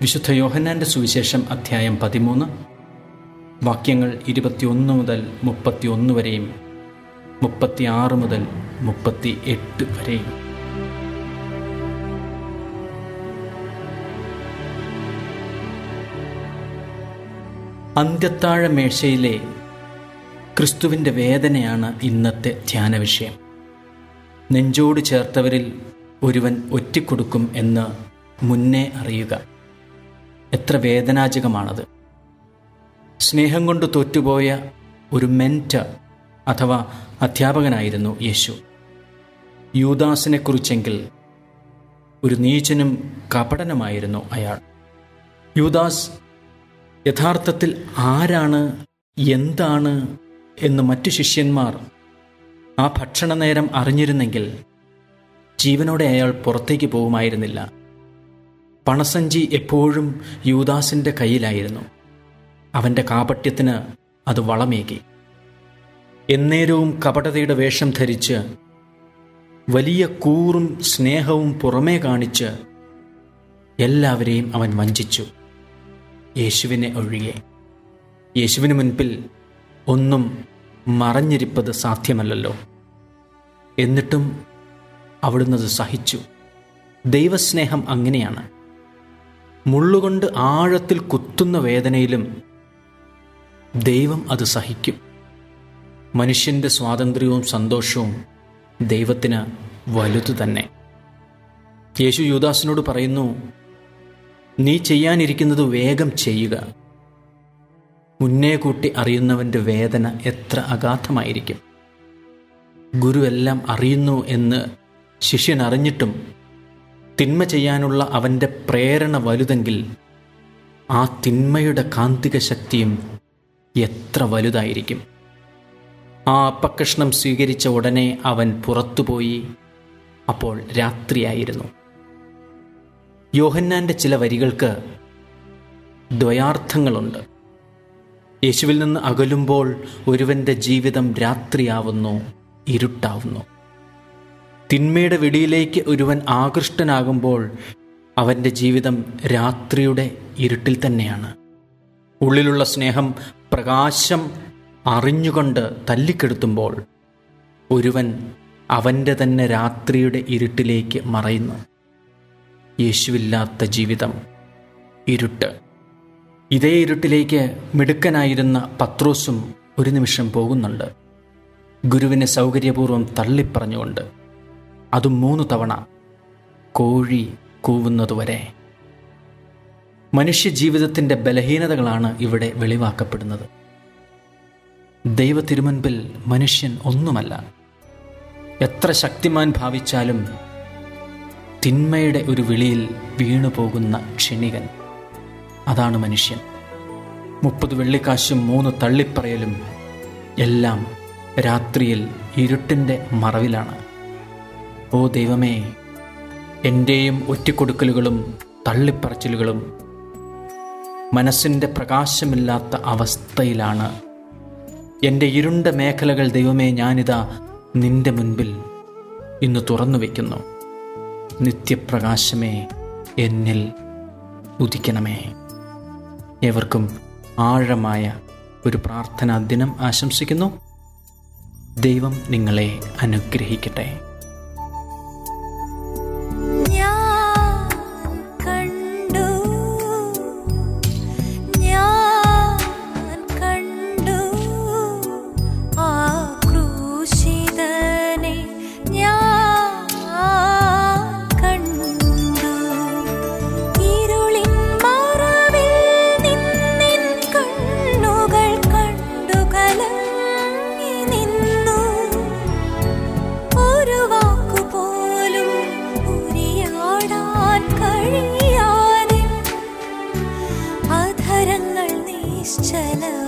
വിശുദ്ധ യോഹന്നാന്റെ സുവിശേഷം അധ്യായം പതിമൂന്ന്. വാക്യങ്ങൾ ഇരുപത്തിയൊന്ന് മുതൽ മുപ്പത്തിയൊന്ന് വരെയും മുപ്പത്തിയാറ് മുതൽ മുപ്പത്തി എട്ട് വരെയും. അന്ത്യത്താഴ മേശയിലെ ക്രിസ്തുവിന്റെ വേദനയാണ് ഇന്നത്തെ ധ്യാന വിഷയം നെഞ്ചോട് ചേർത്തവരിൽ ഒരുവൻ ഒറ്റിക്കൊടുക്കും എന്ന് മുന്നേ അറിയുക. എത്ര വേദനാജകമാണത്. സ്നേഹം കൊണ്ട് തോറ്റുപോയ ഒരു മെന്റ അഥവാ അധ്യാപകനായിരുന്നു യേശു. യൂദാസിനെക്കുറിച്ചെങ്കിൽ ഒരു നീചനും കപടനുമായിരുന്നു അയാൾ. യൂദാസ് യഥാർത്ഥത്തിൽ ആരാണ് എന്താണ് എന്ന് മറ്റു ശിഷ്യന്മാർ ആ ഭക്ഷണ നേരം അറിഞ്ഞിരുന്നെങ്കിൽ ജീവനോടെ അയാൾ പുറത്തേക്ക് പോകുമായിരുന്നില്ല. പണസഞ്ചി എപ്പോഴും യൂദാസിന്റെ കയ്യിലായിരുന്നു. അവന്റെ കാപട്യത്തിന് അത് വളമേകി. എന്നേരവും കപടതയുടെ വേഷം ധരിച്ച് വലിയ കൂറും സ്നേഹവും പുറമേ കാണിച്ച് എല്ലാവരെയും അവൻ വഞ്ചിച്ചു. യേശുവിനെ ഒഴികെ. യേശുവിന് മുൻപിൽ ഒന്നും മറഞ്ഞിരിപ്പത് സാധ്യമല്ലല്ലോ. എന്നിട്ടും അവിടുന്ന് അത് സഹിച്ചു. ദൈവസ്നേഹം അങ്ങനെയാണ്. മുള്ളുകൊണ്ട് ആഴത്തിൽ കുത്തുന്ന വേദനയിലും ദൈവം അത് സഹിക്കും. മനുഷ്യന്റെ സ്വാതന്ത്ര്യവും സന്തോഷവും ദൈവത്തിന് വലുതു തന്നെ. യേശു യുദാസിനോട് പറയുന്നു നീ ചെയ്യാനിരിക്കുന്നത് വേഗം ചെയ്യുക. മുന്നേ കൂട്ടി അറിയുന്നവന്റെ വേദന എത്ര അഗാധമായിരിക്കും. ഗുരു എല്ലാം അറിയുന്നു എന്ന് ശിഷ്യൻ അറിഞ്ഞിട്ടും തിന്മ ചെയ്യാനുള്ള അവന്റെ പ്രേരണ വലുതെങ്കിൽ ആ തിന്മയുടെ കാന്തിക ശക്തിയും എത്ര വലുതായിരിക്കും. ആ അപ്പക്കഷ്ണം സ്വീകരിച്ച ഉടനെ അവൻ പുറത്തുപോയി. അപ്പോൾ രാത്രിയായിരുന്നു. യോഹന്നാന്റെ ചില വരികൾക്ക് ദ്വയാർത്ഥങ്ങളുണ്ട്. യേശുവിൽ നിന്ന് അകലുമ്പോൾ ഒരുവന്റെ ജീവിതം രാത്രിയാവുന്നു ഇരുട്ടാവുന്നു. തിന്മയുടെ വെടിയിലേക്ക് ഒരുവൻ ആകൃഷ്ടനാകുമ്പോൾ അവന്റെ ജീവിതം രാത്രിയുടെ ഇരുട്ടിൽ തന്നെയാണ്. ഉള്ളിലുള്ള സ്നേഹം പ്രകാശം അറിഞ്ഞുകൊണ്ട് തല്ലിക്കെടുത്തുമ്പോൾ ഒരുവൻ അവന്റെ തന്നെ രാത്രിയുടെ ഇരുട്ടിലേക്ക് മറയുന്നു. യേശുവില്ലാത്ത ജീവിതം ഇരുട്ട്. ഇതേ ഇരുട്ടിലേക്ക് മിടുക്കനായിരുന്ന പത്രോസും ഒരു നിമിഷം പോകുന്നുണ്ട്. ഗുരുവിനെ സൗകര്യപൂർവം തള്ളിപ്പറഞ്ഞുകൊണ്ട് അതും മൂന്ന് തവണ കോഴി കൂവുന്നതുവരെ. മനുഷ്യജീവിതത്തിന്റെ ബലഹീനതകളാണ് ഇവിടെ വെളിവാക്കപ്പെടുന്നത്. ദൈവ തിരുമുൻപിൽ മനുഷ്യൻ ഒന്നുമല്ല. എത്ര ശക്തിമാൻ ഭാവിച്ചാലും തിന്മയുടെ ഒരു വിളിയിൽ വീണുപോകുന്ന ക്ഷണികൻ. അതാണ് മനുഷ്യൻ. മുപ്പത് വെള്ളിക്കാശും മൂന്ന് തള്ളിപ്പറയലും എല്ലാം രാത്രിയിൽ ഇരുട്ടിന്റെ മറവിലാണ്. ഓ ദൈവമേ എന്റെയും ഒറ്റക്കൊടുക്കലുകളും തള്ളിപ്പറച്ചിലുകളും മനസ്സിന്റെ പ്രകാശമില്ലാത്ത അവസ്ഥയിലാണ്. എന്റെ ഇരുണ്ട മേഖലകൾ ദൈവമേ ഞാനിതാ നിന്റെ മുൻപിൽ ഇന്ന് തുറന്നു വയ്ക്കുന്നു നിത്യപ്രകാശമേ എന്നിൽ ഉദിക്കണമേ. ഏവർക്കും ആഴമായ ഒരു പ്രാർത്ഥനാ ദിനം ആശംസിക്കുന്നു. ദൈവം നിങ്ങളെ അനുഗ്രഹിക്കട്ടെ. चला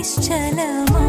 निश्चलमा